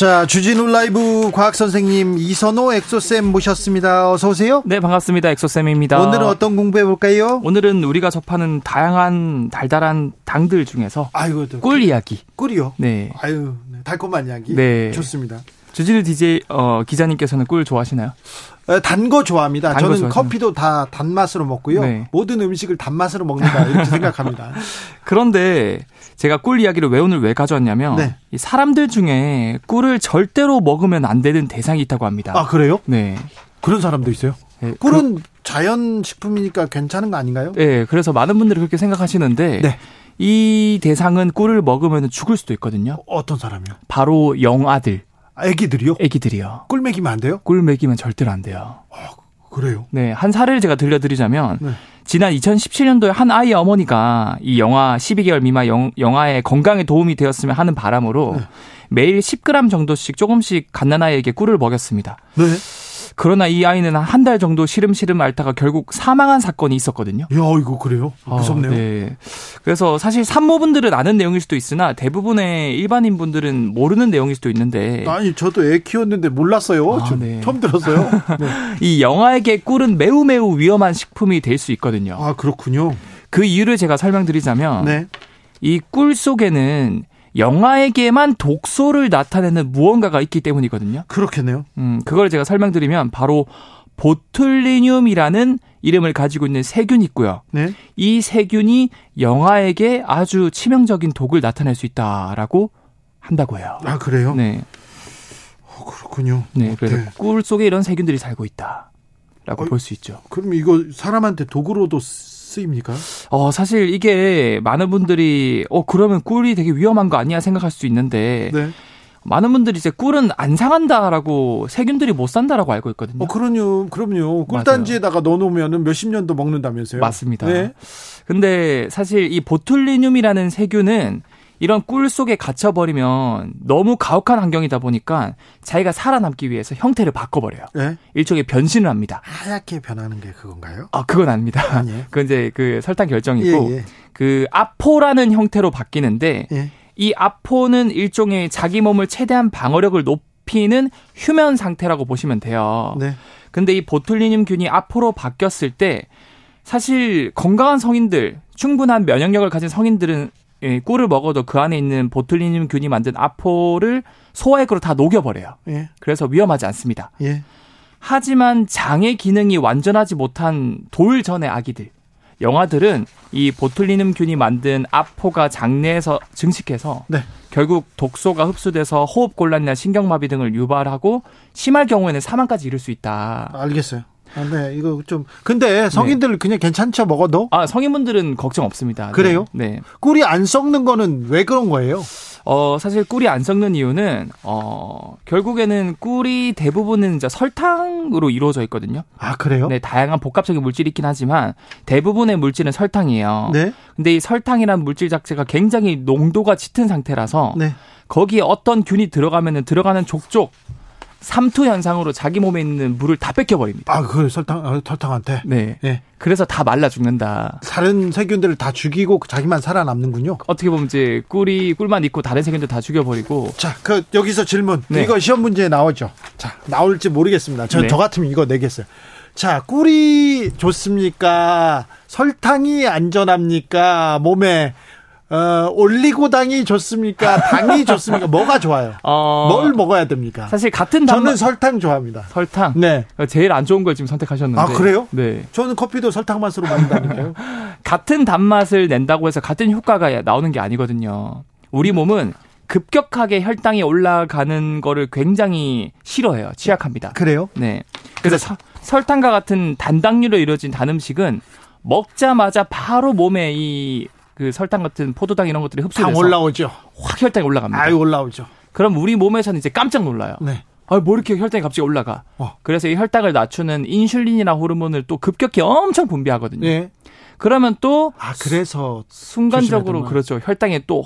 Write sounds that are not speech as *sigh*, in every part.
자, 주진우 라이브 과학 선생님 이선호 엑소쌤 모셨습니다. 어서 오세요. 네, 반갑습니다. 엑소쌤입니다. 오늘은 어떤 공부해 볼까요? 오늘은 우리가 접하는 다양한 달달한 당들 중에서 아이고, 꿀 이야기. 꿀이요? 네. 아유, 네, 달콤한 이야기. 네. 좋습니다. 주진우 DJ 어, 기자님께서는 꿀 좋아하시나요? 단 거 좋아합니다. 단거 저는 좋아하시나요? 커피도 다 단맛으로 먹고요. 네. 모든 음식을 단맛으로 먹는다 이렇게 *laughs* 생각합니다. 그런데 제가 꿀 이야기를 왜 오늘 왜 가져왔냐면 네. 이 사람들 중에 꿀을 절대로 먹으면 안 되는 대상이 있다고 합니다. 아, 그래요? 네. 그런 사람도 있어요? 네, 꿀은 자연 식품이니까 괜찮은 거 아닌가요? 그, 네, 그래서 많은 분들이 그렇게 생각하시는데 네. 이 대상은 꿀을 먹으면 죽을 수도 있거든요. 어떤 사람이요? 바로 영아들, 애기들이요? 애기들이요. 꿀 먹이면 안 돼요? 꿀 먹이면 절대로 안 돼요. 그래요. 네, 한 사례를 제가 들려드리자면 네. 지난 2017년도에 한 아이의 어머니가 이 영아 12개월 미만 영, 영아의 건강에 도움이 되었으면 하는 바람으로 네. 매일 10g 정도씩 조금씩 갓난아이에게 꿀을 먹였습니다. 네. 그러나 이 아이는 한 달 정도 시름시름 앓다가 결국 사망한 사건이 있었거든요. 야, 이거 그래요? 무섭네요. 아, 네. 그래서 사실 산모분들은 아는 내용일 수도 있으나 대부분의 일반인 분들은 모르는 내용일 수도 있는데 아니, 저도 애 키웠는데 몰랐어요. 아, 저 네. 처음 들었어요. *laughs* 네. 이 영아에게 꿀은 매우 매우 위험한 식품이 될 수 있거든요. 아, 그렇군요. 그 이유를 제가 설명드리자면 네. 이꿀 속에는 영아에게만 독소를 나타내는 무언가가 있기 때문이거든요. 그렇겠네요. 음, 그걸 제가 설명드리면 바로 보툴리늄이라는 이름을 가지고 있는 세균이 있고요. 네. 이 세균이 영아에게 아주 치명적인 독을 나타낼 수 있다라고 한다고 해요. 아, 그래요? 네. 어, 그렇군요. 네. 그래서 네. 꿀 속에 이런 세균들이 살고 있다라고 어이. 볼수 있죠. 그럼 이거 사람한테 독으로도 쓰 입니까? 어, 사실 이게 많은 분들이 어, 그러면 꿀이 되게 위험한 거 아니야 생각할 수 있는데 네. 많은 분들이 이제 꿀은 안 상한다라고 세균들이 못 산다라고 알고 있거든요. 어, 그럼요. 그럼요. 꿀단지에다가 넣어놓으면 몇십 년도 먹는다면서요? 맞습니다. 네. 근데 사실 이 보툴리늄이라는 세균은 이런 꿀 속에 gat혀버리면 너무 가혹한 환경이다 보니까 자기가 살아남기 위해서 형태를 바꿔버려요. 네. 일종의 변신을 합니다. 하얗게 변하는 게 그건가요? 아, 그건 아닙니다. 아니에요. 그건 이제 그 설탕 결정이고 예, 예. 그 아포라는 형태로 바뀌는데 예. 이 아포는 일종의 자기 몸을 최대한 방어력을 높이는 휴면 상태라고 보시면 돼요. 네. 근데 이 보툴리늄균이 아포로 바뀌었을 때 사실 건강한 성인들, 충분한 면역력을 가진 성인들은 예, 꿀을 먹어도 그 안에 있는 보툴리늄균이 만든 아포를 소화액으로 다 녹여버려요. 예. 그래서 위험하지 않습니다. 예. 하지만 장의 기능이 완전하지 못한 돌 전의 아기들, 영아들은 이 보툴리눔균이 만든 아포가 장내에서 증식해서 네. 결국 독소가 흡수돼서 호흡곤란이나 신경마비 등을 유발하고 심할 경우에는 사망까지 이를 수 있다. 알겠어요. 아, 네, 이거 좀. 근데 성인들 그냥 괜찮죠, 먹어도? 아 성인분들은 걱정 없습니다. 네. 그래요? 네. 꿀이 안 썩는 거는 왜 그런 거예요? 어 사실 꿀이 안 썩는 이유는 어 결국에는 꿀이 대부분은 이제 설탕으로 이루어져 있거든요. 아, 그래요? 네, 다양한 복합적인 물질이 있긴 하지만 대부분의 물질은 설탕이에요. 네. 근데 이 설탕이란 물질 자체가 굉장히 농도가 짙은 상태라서 네. 거기에 어떤 균이 들어가면은 들어가는 족족 삼투 현상으로 자기 몸에 있는 물을 다 뺏겨 버립니다. 아, 그 설탕, 아, 설탕한테. 네. 예. 그래서 다 말라 죽는다. 다른 세균들을 다 죽이고 자기만 살아남는군요. 어떻게 보면 이제 꿀이 꿀만 있고 다른 세균들 다 죽여 버리고 자, 그 여기서 질문. 네. 이거 시험 문제에 나오죠. 자, 나올지 모르겠습니다. 저, 네. 저 같으면 이거 내겠어요. 자, 꿀이 좋습니까? 설탕이 안전합니까? 몸에 어, 올리고당이 좋습니까? 당이 *laughs* 좋습니까? 뭐가 좋아요? 어, 뭘 먹어야 됩니까? 사실 같은 단맛 저는 설탕 좋아합니다. 설탕 네. 제일 안 좋은 걸 지금 선택하셨는데 아, 그래요? 네. 저는 커피도 설탕 맛으로 먹는다니까요. *laughs* 같은 단맛을 낸다고 해서 같은 효과가 나오는 게 아니거든요. 우리 몸은 급격하게 혈당이 올라가는 거를 굉장히 싫어해요. 취약합니다. 그래요? 네. 그래서 서- 설탕과 같은 단당류로 이루어진 단 음식은 먹자마자 바로 몸에 이 그 설탕 같은 포도당 이런 것들이 당 흡수돼서 올라오죠. 확 혈당이 올라갑니다. 아유, 올라오죠. 그럼 우리 몸에서는 이제 깜짝 놀라요. 네. 아, 뭐 이렇게 혈당이 갑자기 올라가. 어. 그래서 이 혈당을 낮추는 인슐린이나 호르몬을 또 급격히 엄청 분비하거든요. 예. 그러면 또 아, 그래서 순간적으로 그렇죠. 혈당이 또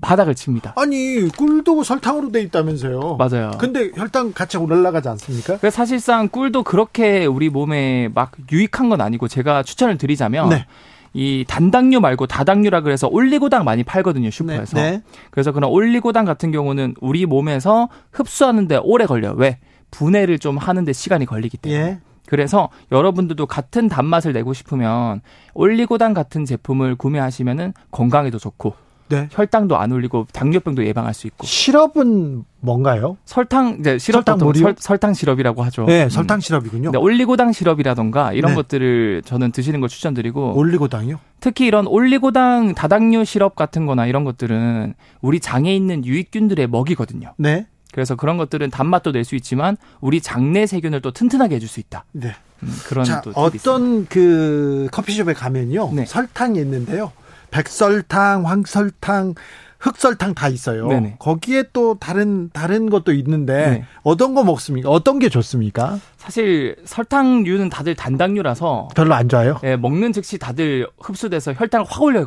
바닥을 칩니다. 아니, 꿀도 설탕으로 돼 있다면서요. 맞아요. 근데 혈당 같이 올라가지 않습니까? 그래서 사실상 꿀도 그렇게 우리 몸에 막 유익한 건 아니고 제가 추천을 드리자면 네. 이 단당류 말고 다당류라 그래서 올리고당 많이 팔거든요 슈퍼에서. 네. 그래서 그런 올리고당 같은 경우는 우리 몸에서 흡수하는데 오래 걸려요. 왜? 분해를 좀 하는데 시간이 걸리기 때문에. 예. 그래서 여러분들도 같은 단맛을 내고 싶으면 올리고당 같은 제품을 구매하시면은 건강에도 좋고 네. 혈당도 안 올리고 당뇨병도 예방할 수 있고 시럽은 뭔가요? 설탕 이제 시럽 설탕 보통? 설, 설탕 시럽이라고 하죠. 네, 음. 설탕 시럽이군요. 근데 올리고당 시럽이라던가 이런 네. 것들을 저는 드시는 걸 추천드리고 올리고당이요? 특히 이런 올리고당 다당류 시럽 같은 거나 이런 것들은 우리 장에 있는 유익균들의 먹이거든요. 네. 그래서 그런 것들은 단맛도 낼 수 있지만 우리 장내 세균을 또 튼튼하게 해줄 수 있다. 네. 음, 그런 자, 또 팁이 있습니다. 어떤 그 커피숍에 가면요. 네. 설탕이 있는데요. 백설탕, 황설탕, 흑설탕 다 있어요. 네네. 거기에 또 다른 다른 것도 있는데 네. 어떤 거 먹습니까? 어떤 게 좋습니까? 사실 설탕류는 다들 단당류라서 별로 안 좋아요. 예, 먹는 즉시 다들 흡수돼서 혈당을 확 올려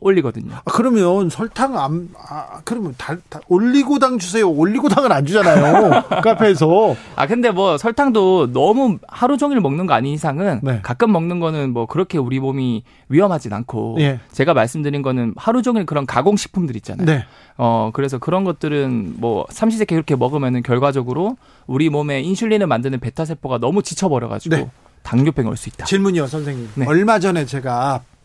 올리거든요. 아, 그러면 설탕 안 아, 그러면 다, 다 올리고당 주세요. 올리고당은 안 주잖아요. *laughs* 카페에서. 아 근데 뭐 설탕도 너무 하루 종일 먹는 거 아닌 이상은 네. 가끔 먹는 거는 뭐 그렇게 우리 몸이 위험하진 않고 예. 제가 말씀드린 거는 하루 종일 그런 가공 식품들 있잖아요. 네. 어 그래서 그런 것들은 뭐 삼시세끼 그렇게 먹으면은 결과적으로 우리 몸에 인슐린을 만드는 베타 세포가 너무 지쳐버려 가지고 네. 당뇨병이 올 수 있다. 질문이요, 선생님. 네. 얼마 전에 제가 어,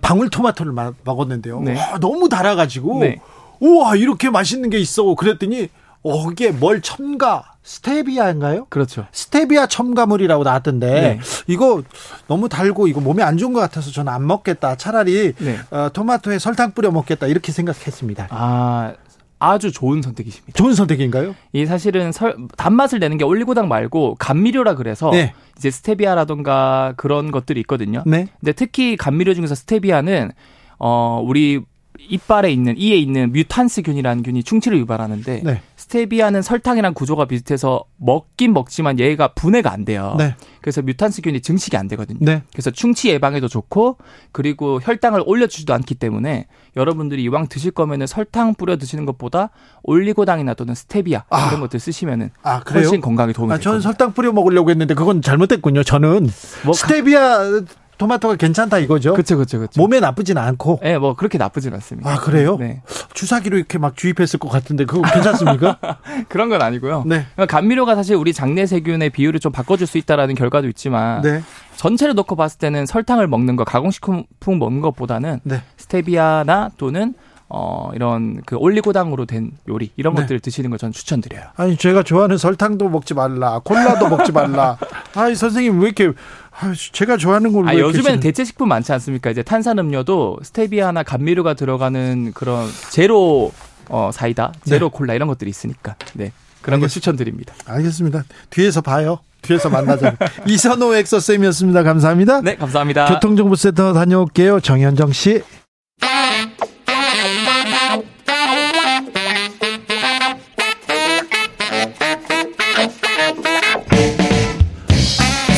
방울토마토를 마- 먹었는데요. 네. 와, 너무 달아가지고 네. 우와 이렇게 맛있는 게 있어. 그랬더니 어 이게 뭘 첨가 스테비아인가요? 그렇죠. 스테비아 첨가물이라고 나왔던데 네. 이거 너무 달고 이거 몸에 안 좋은 것 같아서 저는 안 먹겠다. 차라리 네. 어, 토마토에 설탕 뿌려 먹겠다 이렇게 생각했습니다. 아 아주 좋은 선택이십니다. 좋은 선택인가요? 이 사실은 설, 단맛을 내는 게 올리고당 말고 감미료라 그래서 네. 이제 스테비아라던가 그런 것들이 있거든요. 네. 근데 특히 감미료 중에서 스테비아는 어 우리 이빨에 있는 이에 있는 뮤탄스균이라는 균이 충치를 유발하는데 네. 스테비아는 설탕이랑 구조가 비슷해서 먹긴 먹지만 얘가 분해가 안 돼요. 네. 그래서 뮤탄스균이 증식이 안 되거든요. 네. 그래서 충치 예방에도 좋고 그리고 혈당을 올려주지도 않기 때문에 여러분들이 이왕 드실 거면은 설탕 뿌려 드시는 것보다 올리고당이나 또는 스테비아 아. 이런 것들 쓰시면은 아? 훨씬 건강에 도움이 아, 될 저는 겁니다. 설탕 뿌려 먹으려고 했는데 그건 잘못됐군요. 저는 뭐 스테비아 토마토가 괜찮다 이거죠. 그렇죠, 그렇죠, 그렇죠. 몸에 나쁘진 않고. 예, 뭐 그렇게 나쁘진 않습니다. 아 그래요? 네, 주사기로 이렇게 막 주입했을 것 같은데 그거 괜찮습니까? *laughs* 그런 건 아니고요. 네. 그러니까 감미료가 사실 우리 장내 세균의 비율을 좀 바꿔줄 수 있다라는 결과도 있지만 네. 전체를 놓고 봤을 때는 설탕을 먹는 거 가공식품 먹는 것보다는 네. 스테비아나 또는 어 이런 그 올리고당으로 된 요리 이런 네. 것들을 드시는 걸 저는 추천드려요. 아니 제가 좋아하는 설탕도 먹지 말라, 콜라도 먹지 말라. *laughs* 아이 선생님 왜 이렇게 아, 제가 좋아하는 걸왜 아, 요즘에는 싫어- 대체 식품 많지 않습니까? 이제 탄산음료도 스테비아나 감미료가 들어가는 그런 제로 어 사이다, 제로 콜라 이런 것들이 있으니까. 네. 그런 거 알겠습니다. 추천드립니다. 알겠습니다. 뒤에서 봐요. 뒤에서 만나자. *laughs* 이선호 엑서쌤이었습니다. 감사합니다. 네, 감사합니다. 교통정보센터 다녀올게요. 정현정 씨.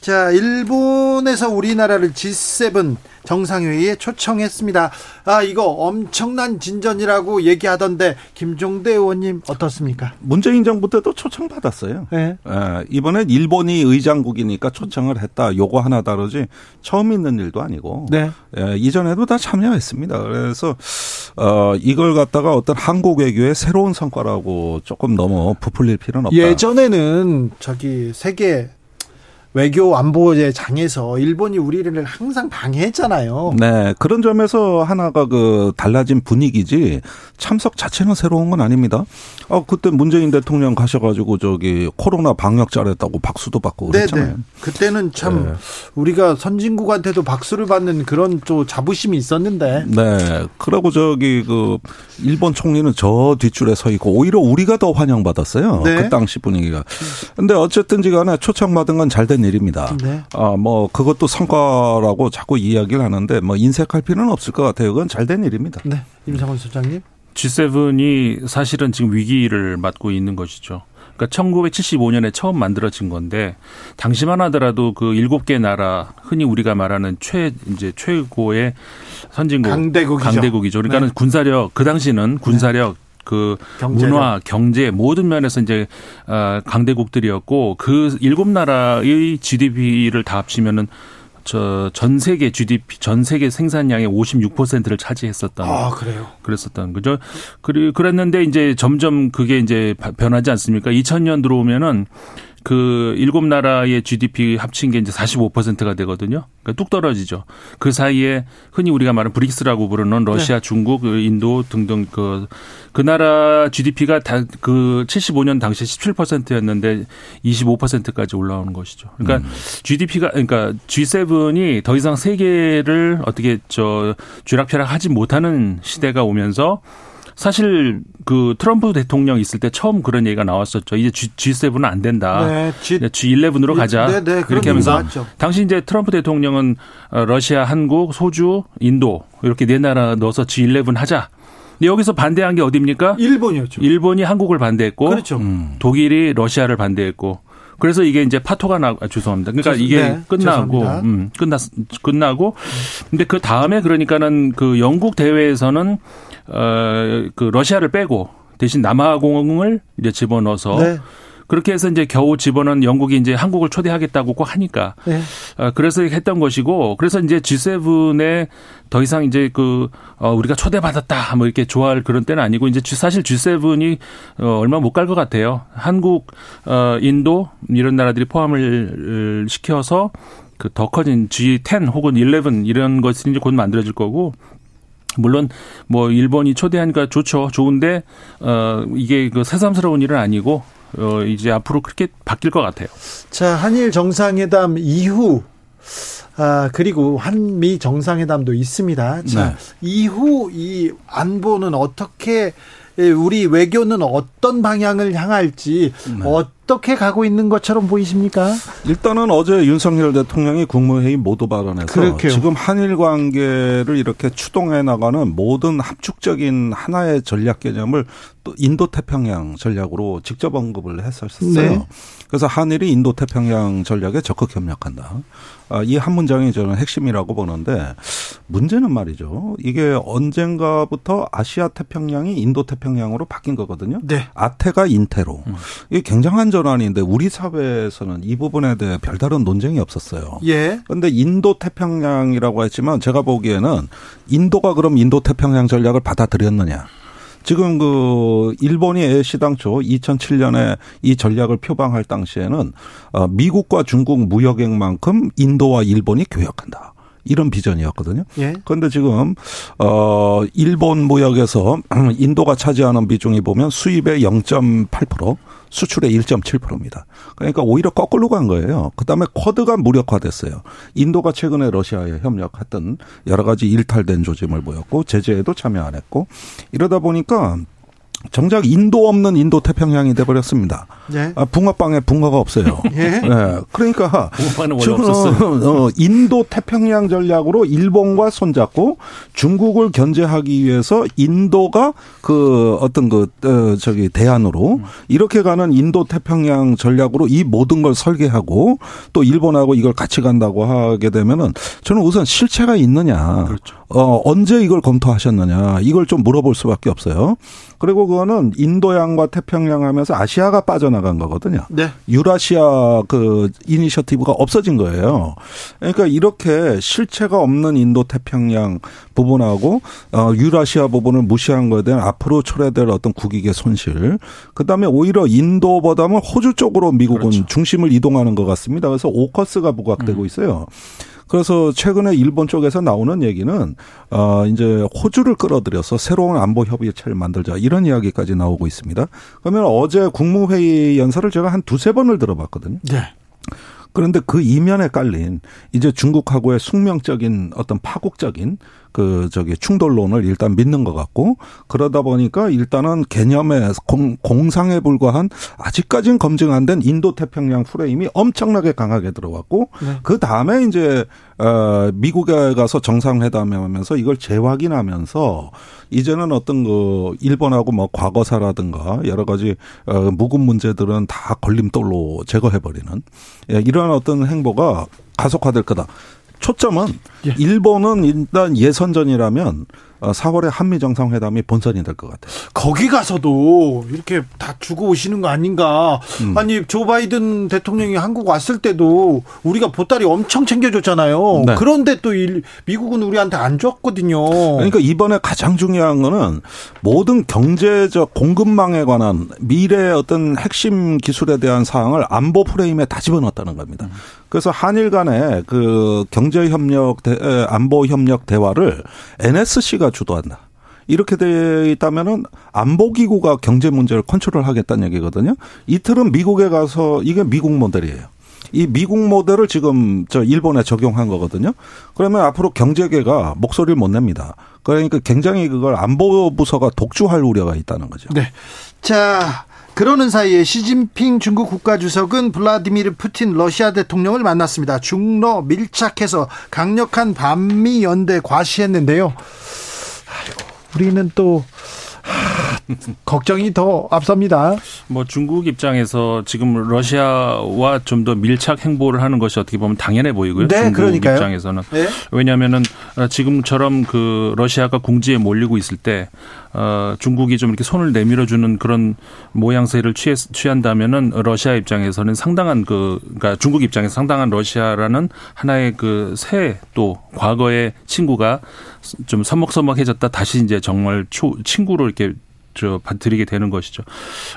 자, 일본에서 우리나라를 G7 정상회의에 초청했습니다. 아, 이거 엄청난 진전이라고 얘기하던데 김종대 의원님 어떻습니까? 문재인 정부 때도 초청받았어요. 네. 예, 이번엔 일본이 의장국이니까 초청을 했다. 요거 하나 다르지 처음 있는 일도 아니고 네. 예, 이전에도 다 참여했습니다. 그래서 어, 이걸 갖다가 어떤 한국 외교의 새로운 성과라고 조금 너무 부풀릴 필요는 없다. 예전에는 저기 세계 외교 안보의 장에서 일본이 우리를 항상 방해했잖아요. 네. 그런 점에서 하나가 그 달라진 분위기지 참석 자체는 새로운 건 아닙니다. 아, 그때 문재인 대통령 가셔가지고 저기 코로나 방역 잘했다고 박수도 받고 그랬잖아요. 네네. 그때는 참 네. 우리가 선진국한테도 박수를 받는 그런 또 자부심이 있었는데. 네. 그러고 저기 그 일본 총리는 저 뒷줄에 서 있고 오히려 우리가 더 환영받았어요. 네. 그 당시 분위기가. 근데 어쨌든지 간에 초청받은 건 잘 된 일입니다. 네. 아, 뭐 그것도 성과라고 자꾸 이야기를 하는데 뭐 인색할 필요는 없을 것 같아요. 그건 잘된 일입니다. 네. 임상원 소장님. G7이 사실은 지금 위기를 맞고 있는 것이죠. 그러니까 1975년에 처음 만들어진 건데 당시만 하더라도 그 일곱 개 나라 흔히 우리가 말하는 최 이제 최고의 선진국 강대국이죠. 강대국이죠. 그러니까는 네. 군사력 그 당시는 군사력 네. 그 경제력. 문화, 경제 모든 면에서 이제 어 강대국들이었고 그 일곱 나라의 GDP를 다 합치면은 저전 세계 GDP 전 세계 생산량의 56%를 차지했었던 아 그래요 그랬었던 거죠. 그리 그랬는데 이제 점점 그게 이제 변하지 않습니까? 2000년 들어오면은 그 일곱 나라의 GDP 합친 게 이제 45%가 되거든요. 그러니까 뚝 떨어지죠. 그 사이에 흔히 우리가 말하는 브릭스라고 부르는 러시아, 네. 중국, 인도 등등 그, 그 나라 GDP가 다 그 75년 당시 17%였는데 25%까지 올라오는 것이죠. 그러니까 음. GDP가 그러니까 G7이 더 이상 세계를 어떻게 저 쥐락펴락 하지 못하는 시대가 오면서 사실 그 트럼프 대통령 있을 때 처음 그런 얘기가 나왔었죠. 이제 G, G7은 안 된다. 네, G, G11으로 가자. 네, 네, 이렇게 하면서 나왔죠. 당시 이제 트럼프 대통령은 어, 러시아, 한국, 소주, 인도 이렇게 네 나라 넣어서 G11 하자. 근데 여기서 반대한 게 어디입니까? 일본이었죠. 일본이 한국을 반대했고 그렇죠. 음. 독일이 러시아를 반대했고 그래서 이게 이제 파토가 나 아, 죄송합니다. 그러니까 죄송, 이게 네, 끝나고 음, 끝났 끝나고 근데 그 다음에 그러니까는 그 영국 대회에서는 어그 러시아를 빼고 대신 남아공을 이제 집어넣어서 네. 그렇게 해서 이제 겨우 집어넣은 영국이 이제 한국을 초대하겠다고 꼭 하니까. 네. 어, 그래서 했던 것이고 그래서 이제 G7에 더 이상 이제 그, 어, 우리가 초대받았다 뭐 이렇게 좋아할 그런 때는 아니고 이제 사실 G7이 어, 얼마 못 갈 것 같아요. 한국, 어, 인도 이런 나라들이 포함을 시켜서 그 더 커진 G10 혹은 11 이런 것이 이제 곧 만들어질 거고 물론 뭐 일본이 초대하니까 좋죠. 좋은데 어 이게 그 새삼스러운 일은 아니고 어 이제 앞으로 그렇게 바뀔 것 같아요. 자, 한일 정상회담 이후 아, 그리고 한미 정상회담도 있습니다. 자, 네. 이후 이 안보는 어떻게 우리 외교는 어떤 방향을 향할지 네. 어 떻게 가고 있는 것처럼 보이십니까? 일단은 어제 윤석열 대통령이 국무회의 모두 발언에서 그렇게요. 지금 한일 관계를 이렇게 추동해 나가는 모든 합축적인 하나의 전략 개념을 또 인도 태평양 전략으로 직접 언급을 했었어요. 네. 그래서 한일이 인도 태평양 전략에 적극 협력한다. 아, 이한 문장이 저는 핵심이라고 보는데 문제는 말이죠. 이게 언젠가부터 아시아 태평양이 인도 태평양으로 바뀐 거거든요. 네. 아태가 인태로. 음. 이게 굉장한 전환인데 우리 사회에서는 이 부분에 대해 별다른 논쟁이 없었어요. 예. 그런데 인도 태평양이라고 했지만 제가 보기에는 인도가 그럼 인도 태평양 전략을 받아들였느냐? 지금 그 일본이 애시당초 2007년에 이 전략을 표방할 당시에는 어, 미국과 중국 무역액만큼 인도와 일본이 교역한다. 이런 비전이었거든요. 예. 그런데 지금 어 일본 무역에서 *clears throat* 인도가 차지하는 비중이 보면 수입의 0.8%, 수출의 1.7%입니다. 그러니까 오히려 거꾸로 간 거예요. 그다음에 쿼드가 무력화됐어요. 인도가 최근에 러시아에 협력했던 여러 가지 일탈된 조짐을 보였고 제재에도 참여 안 했고 이러다 보니까 정작 인도 없는 인도 태평양이 돼버렸습니다. 예. 아, 붕어빵에 붕어가 없어요. *laughs* 예. 네. 그러니까 지금 어, 인도 태평양 전략으로 일본과 손잡고 중국을 견제하기 위해서 인도가 그 어떤 그 어, 저기 대안으로 음. 이렇게 가는 인도 태평양 전략으로 이 모든 걸 설계하고 또 일본하고 이걸 같이 간다고 하게 되면은 저는 우선 실체가 있느냐. 그렇죠. 어, 언제 이걸 검토하셨느냐 이걸 좀 물어볼 수밖에 없어요. 그리고 그거는 인도양과 태평양 하면서 아시아가 빠져나간 거거든요. 네. 유라시아 그 이니셔티브가 없어진 거예요. 그러니까 이렇게 실체가 없는 인도 태평양 부분하고 어, 유라시아 부분을 무시한 거에 대한 앞으로 초래될 어떤 국익의 손실. 그다음에 오히려 인도보다는 호주 쪽으로 미국은 그렇죠. 중심을 이동하는 것 같습니다. 그래서 오커스가 부각되고 음. 있어요. 그래서 최근에 일본 쪽에서 나오는 얘기는 어 이제 호주를 끌어들여서 새로운 안보 협의체를 만들자 이런 이야기까지 나오고 있습니다. 그러면 어제 국무회의 연설을 제가 한 두세 번을 들어봤거든요. 네. 그런데 그 이면에 깔린 이제 중국하고의 숙명적인 어떤 파국적인 그 저기 충돌론을 일단 믿는 것 같고 그러다 보니까 일단은 개념의 공, 공상에 불과한 아직까지는 검증 안 된 인도 태평양 프레임이 엄청나게 강하게 들어왔고 네. 그 다음에 이제 어 미국에 가서 정상회담하면서 이걸 재확인하면서 이제는 어떤 그 일본하고 뭐 과거사라든가 여러 가지 어 묵은 문제들은 다 걸림돌로 제거해 버리는 예, 이러한 어떤 행보가 가속화될 거다. 초점은 예. 일본은 일단 예선전이라면 4월에 어, 한미 정상회담이 본선이 될 것 같아요. 거기 가서도 이렇게 다 주고 오시는 거 아닌가? 음. 아니 조 바이든 대통령이 한국 왔을 때도 우리가 보따리 엄청 챙겨줬잖아요. 네. 그런데 또 일, 미국은 우리한테 안 줬거든요. 그러니까 이번에 가장 중요한 거는 모든 경제적 공급망에 관한 미래의 어떤 핵심 기술에 대한 사항을 안보 프레임에 다 집어넣었다는 겁니다. 음. 그래서 한일 간의 그 경제 협력 안보 협력 대화를 NSC가 주도한다. 이렇게 돼 있다면은 안보기구가 경제 문제를 컨트롤하겠다는 얘기거든요. 이틀은 미국에 가서 이게 미국 모델이에요. 이 미국 모델을 지금 저 일본에 적용한 거거든요. 그러면 앞으로 경제계가 목소리를 못 냅니다. 그러니까 굉장히 그걸 안보 부서가 독주할 우려가 있다는 거죠. 네. 자, 그러는 사이에 시진핑 중국 국가주석은 블라디미르 푸틴 러시아 대통령을 만났습니다. 중러 밀착해서 강력한 반미 연대 과시했는데요. 아이고, 우리는 또 걱정이 더 앞섭니다. 뭐 중국 입장에서 지금 러시아와 좀 더 밀착 행보를 하는 것이 어떻게 보면 당연해 보이고요. 네, 중국 그러니까요. 입장에서는 네. 왜냐하면은 지금처럼 그 러시아가 궁지에 몰리고 있을 때 어, 중국이 좀 이렇게 손을 내밀어주는 그런 모양새를 취해, 취한다면은 러시아 입장에서는 상당한 그, 그러니까 중국 입장에서 상당한 러시아라는 하나의 그 새 또 과거의 친구가 좀 서먹서먹해졌다 다시 이제 정말 초, 친구로 이렇게 저 드리게 되는 것이죠.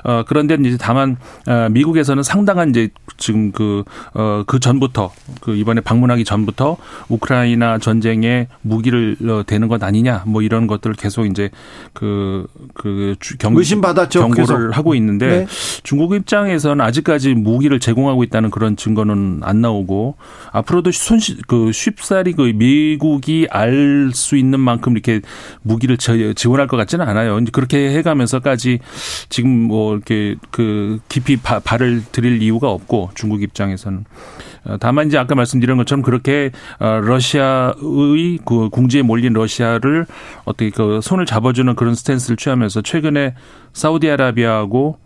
어 그런데 이제 다만 어, 미국에서는 상당한 이제 지금 그어그 어, 그 전부터 그 이번에 방문하기 전부터 우크라이나 전쟁에 무기를 어, 대는 것 아니냐 뭐 이런 것들을 계속 이제 그그 그 경, 의심받았죠. 경고를 계속. 하고 있는데 네. 중국 입장에서는 아직까지 무기를 제공하고 있다는 그런 증거는 안 나오고 앞으로도 손시 그 쉽사리 그 미국이 알 수 있는 만큼 이렇게 무기를 지원할 것 같지는 않아요. 그렇게 해가 해가면서까지 지금 뭐 이렇게 그 깊이 바, 발을 들일 이유가 없고 중국 입장에서는. 어, 다만 이제 아까 말씀드린 것처럼 그렇게 어, 러시아의 그 궁지에 몰린 러시아를 어떻게 그 손을 잡아주는 그런 스탠스를 취하면서 최근에 사우디아라비아하고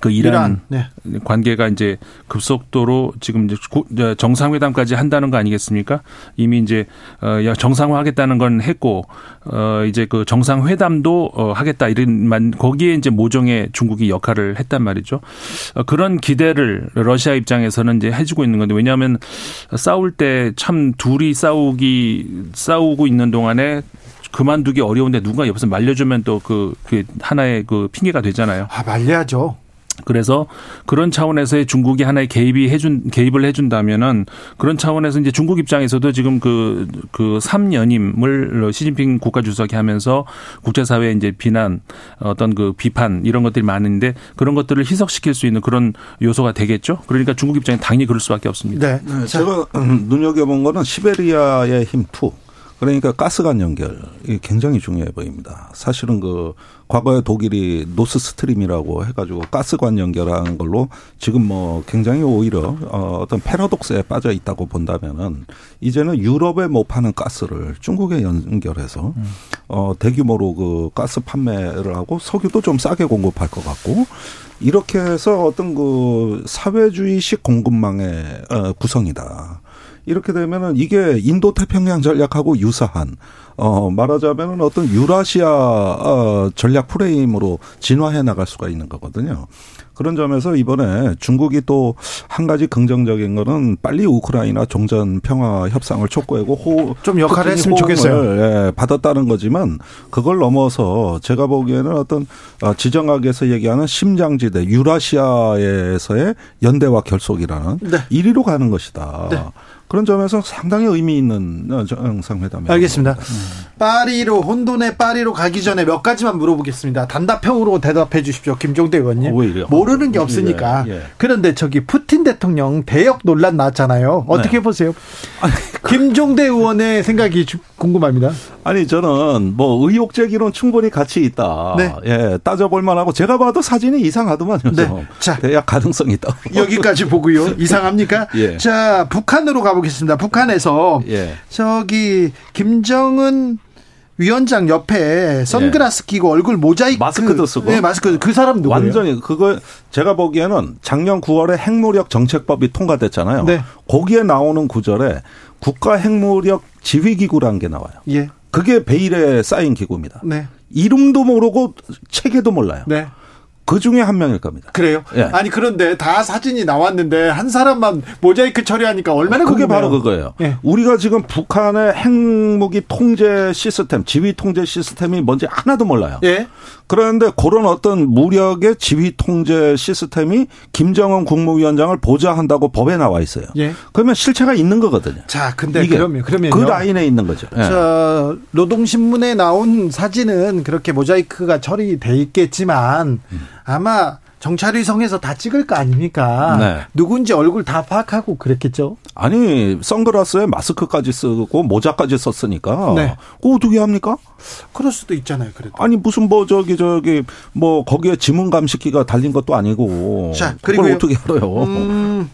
그 이란, 이란 네. 관계가 이제 급속도로 지금 이제 정상회담까지 한다는 거 아니겠습니까? 이미 이제 어 정상화하겠다는 건 했고 어 이제 그 정상회담도 어 하겠다 이런 거기에 이제 모종의 중국이 역할을 했단 말이죠. 어 그런 기대를 러시아 입장에서는 이제 해주고 있는 건데 왜냐하면 싸울 때 참 둘이 싸우기 싸우고 있는 동안에 그만두기 어려운데 누가 옆에서 말려주면 또그 그 하나의 그 핑계가 되잖아요. 아 말려야죠. 그래서 그런 차원에서의 중국이 하나의 개입이 해준 개입을 해준다면은 그런 차원에서 이제 중국 입장에서도 지금 그그 3연임을 시진핑 국가 주석이 하면서 국제사회 이제 비난 어떤 그 비판 이런 것들이 많은데 그런 것들을 희석시킬 수 있는 그런 요소가 되겠죠. 그러니까 중국 입장에 당연히 그럴 수밖에 없습니다. 네. 네. 제가 눈여겨본 거는 시베리아의 힘 two. 그러니까 가스관 연결 이게 굉장히 중요해 보입니다. 사실은 그 과거에 독일이 노스 스트림이라고 해가지고 가스관 연결하는 걸로 지금 뭐 굉장히 오히려 어 어떤 패러독스에 빠져 있다고 본다면은 이제는 유럽에 못 파는 가스를 중국에 연결해서 어 대규모로 그 가스 판매를 하고 석유도 좀 싸게 공급할 것 같고 이렇게 해서 어떤 그 사회주의식 공급망의 어 구성이다. 이렇게 되면은 이게 인도 태평양 전략하고 유사한 어 말하자면은 어떤 유라시아 어 전략 프레임으로 진화해 나갈 수가 있는 거거든요. 그런 점에서 이번에 중국이 또 한 가지 긍정적인 거는 빨리 우크라이나 종전 평화 협상을 촉구하고 호, 좀 역할을 했으면 좋겠어요. 예, 받았다는 거지만 그걸 넘어서 제가 보기에는 어떤 어, 지정학에서 얘기하는 심장지대 유라시아에서의 연대와 결속이라는 네. 1위로 가는 것이다. 네. 그런 점에서 상당히 의미 있는 정상회담이 알겠습니다. 음. 파리로 혼돈의 파리로 가기 전에 몇 가지만 물어보겠습니다. 단답형으로 대답해 주십시오, 김종대 의원님. 어, 모르는 게 없으니까. 예, 예. 그런데 저기 푸틴 대통령 대역 논란 나왔잖아요. 어떻게 네. 보세요? *laughs* 김종대 의원의 생각이 궁금합니다. 아니 저는 뭐 의혹 제기론 충분히 가치 있다. 네. 예, 따져볼 만하고 제가 봐도 사진이 이상하더만요. 네. 자, 대약 가능성이 있다. 여기까지 보고요. *laughs* 이상합니까? 예. 자, 북한으로 가보겠습니다. 북한에서 예. 저기 김정은 위원장 옆에 선글라스 예. 끼고 얼굴 모자이크 마스크도 쓰고 네 마스크 그 사람 누구예요? 완전히 그거 제가 보기에는 작년 9월에 핵무력 정책법이 통과됐잖아요. 네. 거기에 나오는 구절에 국가 핵무력 지휘기구라는 게 나와요. 예. 그게 베일에 쌓인 기구입니다. 네. 이름도 모르고 체계도 몰라요. 네. 그 중에 한 명일 겁니다. 그래요? 예. 아니 그런데 다 사진이 나왔는데 한 사람만 모자이크 처리하니까 얼마나 그게 궁금해요. 바로 그거예요. 예. 우리가 지금 북한의 핵무기 통제 시스템, 지휘 통제 시스템이 뭔지 하나도 몰라요. 예. 그런데 그런 어떤 무력의 지휘 통제 시스템이 김정은 국무위원장을 보좌한다고 법에 나와 있어요. 예. 그러면 실체가 있는 거거든요. 자, 근데 그러면 그러면 그 라인에 있는 거죠. 예. 자, 노동신문에 나온 사진은 그렇게 모자이크가 처리돼 있겠지만 음. 아마 정찰위성에서 다 찍을 거 아닙니까? 네. 누군지 얼굴 다 파악하고 그랬겠죠? 아니, 선글라스에 마스크까지 쓰고 모자까지 썼으니까. 네. 그거 어떻게 합니까? 그럴 수도 있잖아요, 그래도. 아니, 무슨 뭐, 저기, 저기, 뭐, 거기에 지문 감식기가 달린 것도 아니고. 자, 그리고 어떻게 알아요? 음,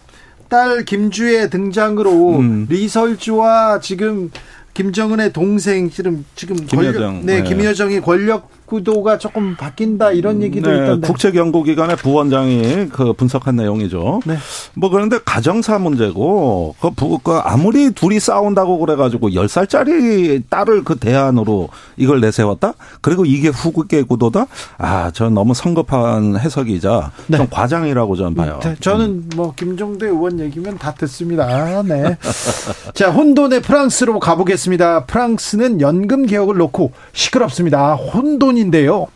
딸 김주의 등장으로 음. 리설주와 지금 김정은의 동생 지금 지금 김여정. 권력, 네, 네, 김여정이 권력 구도가 조금 바뀐다 이런 얘기도 네, 있던데. 국책연구기관의 부원장이 그 분석한 내용이죠. 네. 뭐 그런데 가정사 문제고 그, 부, 그 아무리 둘이 싸운다고 그래가지고 10살짜리 딸을 그 대안으로 이걸 내세웠다? 그리고 이게 후국계 구도다? 아, 저 너무 성급한 해석이자 네. 좀 과장이라고 저는 봐요. 네, 저는 음. 뭐 김종대 의원 얘기면 다 듣습니다. 아, 네. *laughs* 자, 혼돈의 프랑스로 가보겠습니다. 프랑스는 연금 개혁을 놓고 시끄럽습니다. 혼돈이 부분인데요.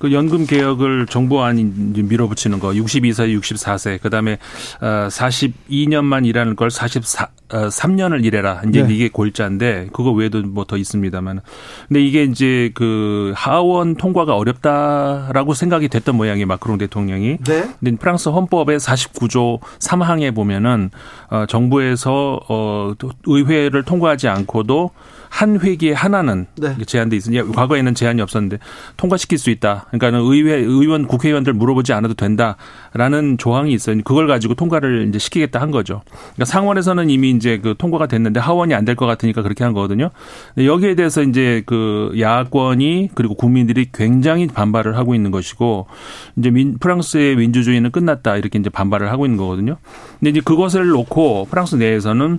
그 연금 개혁을 정부안이 밀어붙이는 거 62세, 64세 그다음에 42년만 어, 일하는 걸 44, 3년을 어, 일해라. 이제 네. 이게 골자인데 그거 외에도 뭐 더 있습니다만. 근데 이게 이제 그 하원 통과가 어렵다라고 생각이 됐던 모양이 마크롱 대통령이. 네. 근데 프랑스 헌법의 49조 3항에 보면은 어 정부에서 어 의회를 통과하지 않고도 한 회기에 하나는 네. 제한돼 있으니 과거에는 제한이 없었는데 통과시킬 수 있다. 그러니까는 의회 의원 국회의원들 물어보지 않아도 된다라는 조항이 있어요. 그걸 가지고 통과를 이제 시키겠다 한 거죠. 그러니까 상원에서는 이미 이제 그 통과가 됐는데 하원이 안 될 것 같으니까 그렇게 한 거거든요. 여기에 대해서 이제 그 야권이 그리고 국민들이 굉장히 반발을 하고 있는 것이고 이제 민, 프랑스의 민주주의는 끝났다 이렇게 이제 반발을 하고 있는 거거든요. 근데 이제 그것을 놓고 프랑스 내에서는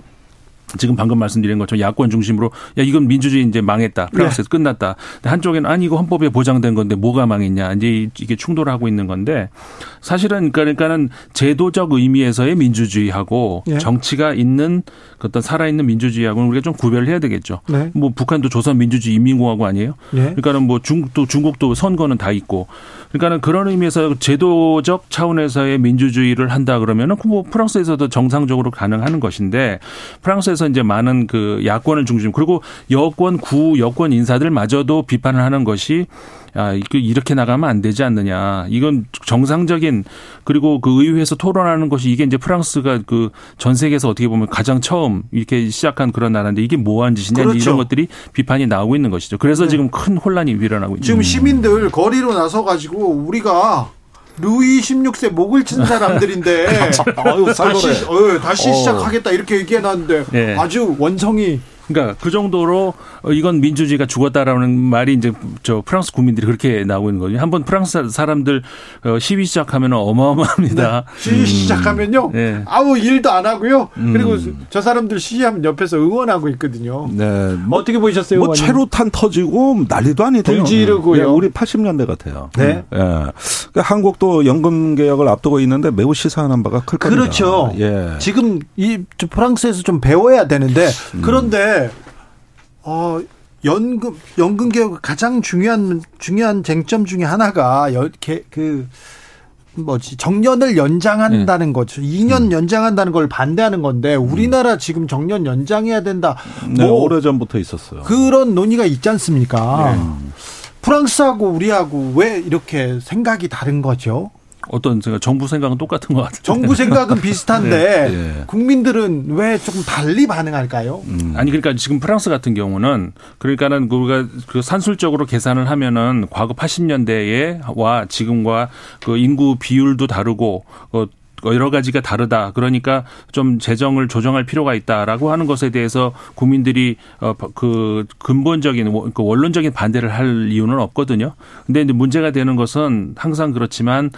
지금 방금 말씀드린 것처럼 야권 중심으로 야 이건 민주주의 이제 망했다. 프랑스에서 네. 끝났다. 한쪽에는 아니 이거 헌법에 보장된 건데 뭐가 망했냐. 이제 이게 충돌하고 있는 건데 사실은 그러니까는 제도적 의미에서의 민주주의하고 네. 정치가 있는 그 어떤 살아있는 민주주의하고는 우리가 좀 구별을 해야 되겠죠. 네. 뭐 북한도 조선 민주주의 인민공화국 아니에요? 그러니까는 뭐 중국도 중국도 선거는 다 있고. 그러니까는 그런 의미에서 제도적 차원에서의 민주주의를 한다 그러면은 뭐 프랑스에서도 정상적으로 가능하는 것인데 프랑스에서 이제 많은 그 야권을 중심 그리고 여권 구 여권 인사들마저도 비판을 하는 것이 아, 이렇게 나가면 안 되지 않느냐. 이건 정상적인 그리고 그 의회에서 토론하는 것이 이게 이제 프랑스가 그 전 세계에서 어떻게 보면 가장 처음 이렇게 시작한 그런 나라인데 이게 뭐한 짓이냐 그렇죠. 이런 것들이 비판이 나오고 있는 것이죠. 그래서 네. 지금 큰 혼란이 일어나고 있죠. 지금 시민들 거리로 나서 가지고 우리가 루이 16세 목을 친 사람들인데 *laughs* 다시 어, 다시 어. 시작하겠다 이렇게 얘기해 놨는데 네. 아주 원성이 그러니까 그 정도로 이건 민주주의가 죽었다라는 말이 이제 저 프랑스 국민들이 그렇게 나오고 있는 거죠. 한번 프랑스 사람들 어, 시위 시작하면 어마어마합니다. 네. 시위 시작하면요. 네. 아무 일도 안 하고요. 그리고 음. 저 사람들 시위하면 옆에서 응원하고 있거든요. 네. 뭐, 어떻게 보셨어요? 뭐 최루탄 터지고 난리도 아니대요. 불 지르고요. 네, 우리 80년대 같아요. 네. 예. 그러니까 한국도 연금 개혁을 앞두고 있는데 매우 시사하는 바가 클 겁니다. 그렇죠. 예. 지금 이 프랑스에서 좀 배워야 되는데 음. 그런데 어, 연금 연금 개혁 가장 중요한 중요한 쟁점 중에 하나가 여, 개, 그 뭐지 정년을 연장한다는 네. 거죠. 2년 음. 연장한다는 걸 반대하는 건데 우리나라 음. 지금 정년 연장해야 된다. 네, 뭐 오래 전부터 있었어요. 그런 논의가 있지 않습니까? 네. 프랑스하고 우리하고 왜 이렇게 생각이 다른 거죠? 어떤 제가 정부 생각은 똑같은 것 같아요. 정부 생각은 *laughs* 비슷한데 네. 네. 국민들은 왜 조금 달리 반응할까요? 음. 아니 그러니까 지금 프랑스 같은 경우는 그러니까는 우리가 그 산술적으로 계산을 하면은 과거 80년대에와 지금과 그 인구 비율도 다르고 그 여러 가지가 다르다. 그러니까 좀 재정을 조정할 필요가 있다라고 하는 것에 대해서 국민들이 어그 근본적인 그 원론적인 반대를 할 이유는 없거든요. 근데 이제 문제가 되는 것은 항상 그렇지만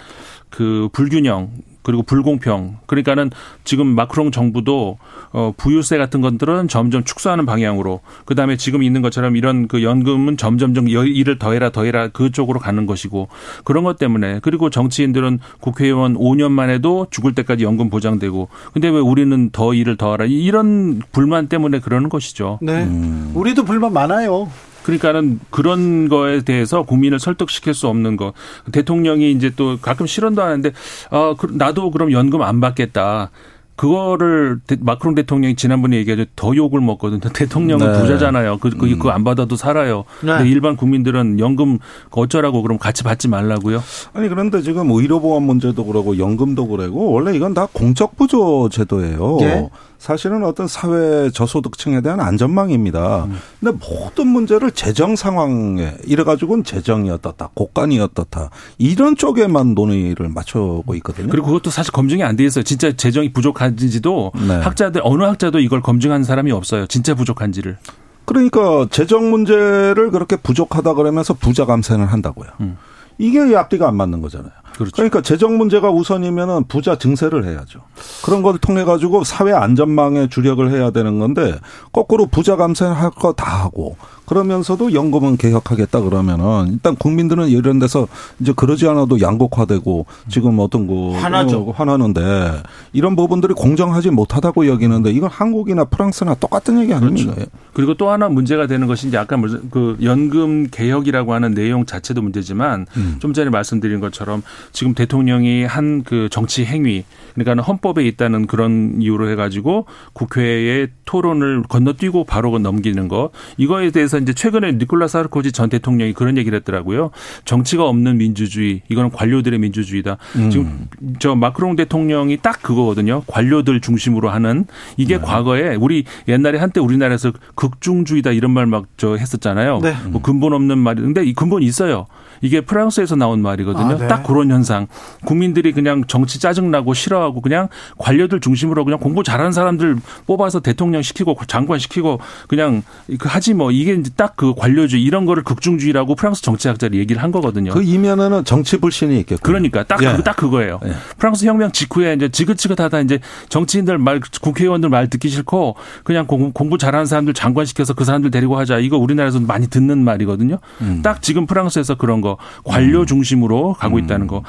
그 불균형 그리고 불공평. 그러니까는 지금 마크롱 정부도 어 부유세 같은 것들은 점점 축소하는 방향으로 그다음에 지금 있는 것처럼 이런 그 연금은 점점점 일을 더해라 더해라 그쪽으로 가는 것이고 그런 것 때문에 그리고 정치인들은 국회의원 5년만 해도 죽을 때까지 연금 보장되고 근데 왜 우리는 더 일을 더하라 이런 불만 때문에 그러는 것이죠. 네. 음. 우리도 불만 많아요. 그러니까는 그런 거에 대해서 국민을 설득시킬 수 없는 거. 대통령이 이제 또 가끔 실언도 하는데 어 나도 그럼 연금 안 받겠다. 그거를 마크롱 대통령이 지난번에 얘기하죠. 더 욕을 먹거든요. *laughs* 대통령은 네. 부자잖아요. 그, 그, 그거 안 받아도 살아요. 네. 근데 일반 국민들은 연금 어쩌라고 그럼 같이 받지 말라고요? 아니, 그런데 지금 의료보험 문제도 그러고 연금도 그러고 원래 이건 다 공적부조 제도예요. 네. 사실은 어떤 사회 저소득층에 대한 안전망입니다. 음. 근데 모든 문제를 재정 상황에 이래 가지고는 재정이 어떻다, 곡간이 어떻다 이런 쪽에만 논의를 맞추고 있거든요. 그리고 그것도 사실 검증이 안 돼 있어요. 진짜 재정이 부족한지도 네. 학자들 어느 학자도 이걸 검증한 사람이 없어요. 진짜 부족한지를. 그러니까 재정 문제를 그렇게 부족하다 그러면서 부자 감세를 한다고요. 음. 이게 앞뒤가 안 맞는 거잖아요. 그렇죠. 그러니까 재정 문제가 우선이면은 부자 증세를 해야죠. 그런 걸 통해 가지고 사회 안전망에 주력을 해야 되는 건데 거꾸로 부자 감세할 거 다 하고 그러면서도 연금은 개혁하겠다 그러면은 일단 국민들은 이런 데서 이제 그러지 않아도 양극화되고 지금 어떤 거 화나죠. 어, 화나는데 이런 부분들이 공정하지 못하다고 여기는데 이건 한국이나 프랑스나 똑같은 얘기 아닙니까? 그렇죠. 그리고 또 하나 문제가 되는 것이 이제 아까 그 연금 개혁이라고 하는 내용 자체도 문제지만 음. 좀 전에 말씀드린 것처럼 지금 대통령이 한 그 정치 행위 그러니까 헌법에 있다는 그런 이유로 해가지고 국회의 토론을 건너뛰고 바로 넘기는 것 이거에 대해서 이제 최근에 니콜라 사르코지 전 대통령이 그런 얘기를 했더라고요. 정치가 없는 민주주의 이거는 관료들의 민주주의다. 음. 지금 저 마크롱 대통령이 딱 그거거든요. 관료들 중심으로 하는 이게 네. 과거에 우리 옛날에 한때 우리나라에서 극중주의다 이런 말 막 저 했었잖아요. 네. 뭐 근본 없는 말인데 이 근본이 있어요. 이게 프랑스에서 나온 말이거든요. 아, 네. 딱 그런 현상. 국민들이 그냥 정치 짜증나고 싫어하고 그냥 관료들 중심으로 그냥 공부 잘하는 사람들 뽑아서 대통령 시키고 장관 시키고 그냥 그 하지 뭐 이게 이제 딱 그 관료주의 이런 거를 극중주의라고 프랑스 정치학자들이 얘기를 한 거거든요. 그 이면에는 정치 불신이 있겠고. 그러니까 딱, 예. 딱 그거예요. 예. 프랑스 혁명 직후에 이제 지긋지긋하다 이제 정치인들 말 국회의원들 말 듣기 싫고 그냥 공부 잘하는 사람들 장관 시켜서 그 사람들 데리고 하자. 이거 우리나라에서 많이 듣는 말이거든요. 음. 딱 지금 프랑스에서 그런 거 관료 음. 중심으로 가고 음. 있다는 거.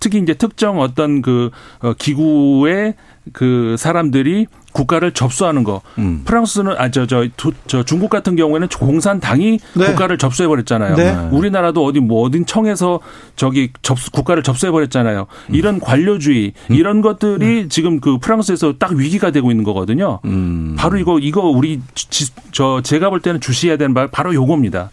특히 이제 특정 어떤 그 어, 기구의 그 사람들이 국가를 접수하는 거. 음. 프랑스는 아저저 저, 저 중국 같은 경우에는 공산당이 네. 국가를 접수해 버렸잖아요. 네. 우리나라도 어디 뭐 어딘 청에서 저기 접수 국가를 접수해 버렸잖아요. 음. 이런 관료주의 음. 이런 것들이 음. 지금 그 프랑스에서 딱 위기가 되고 있는 거거든요. 음. 바로 이거 이거 우리 지, 저 제가 볼 때는 주시해야 되는 바 바로 요겁니다.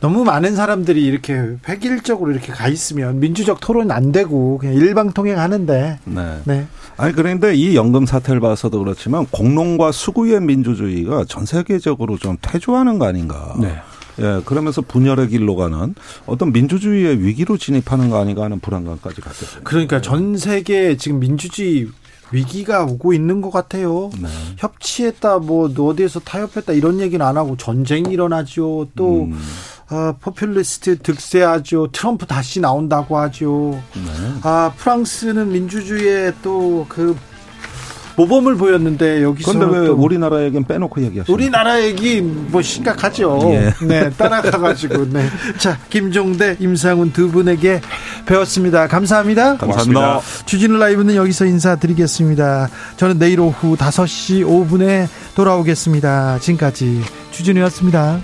음. 너무 많은 사람들이 이렇게 획일적으로 이렇게 가 있으면 민주적 토론 안 되고 그냥 일방통행 하는데. 네. 네. 아니 그런데 이 연금 사태를 봐서도 그렇지만 공론과 수구의 민주주의가 전 세계적으로 좀 퇴조하는 거 아닌가. 네. 예, 그러면서 분열의 길로 가는 어떤 민주주의의 위기로 진입하는 거 아닌가 하는 불안감까지 갖게 됩니다. 그러니까 전 세계 지금 민주주의 위기가 오고 있는 것 같아요. 네. 협치했다, 뭐 어디에서 타협했다 이런 얘기는 안 하고 전쟁이 일어나죠. 또 음. 아, 포퓰리스트 득세하죠. 트럼프 다시 나온다고 하죠. 네. 아, 프랑스는 민주주의의 또그 모범을 보였는데 여기서 그런데 왜 우리나라 얘기는 빼놓고 얘기하시죠? 우리나라 얘기 뭐 심각하죠. 예. 네, 따라가가지고 네. 자, 김종대, 임상훈 두 분에게 배웠습니다. 감사합니다. 감사합니다. 주진우 라이브는 여기서 인사드리겠습니다. 저는 내일 오후 5시 5분에 돌아오겠습니다. 지금까지 주진우였습니다.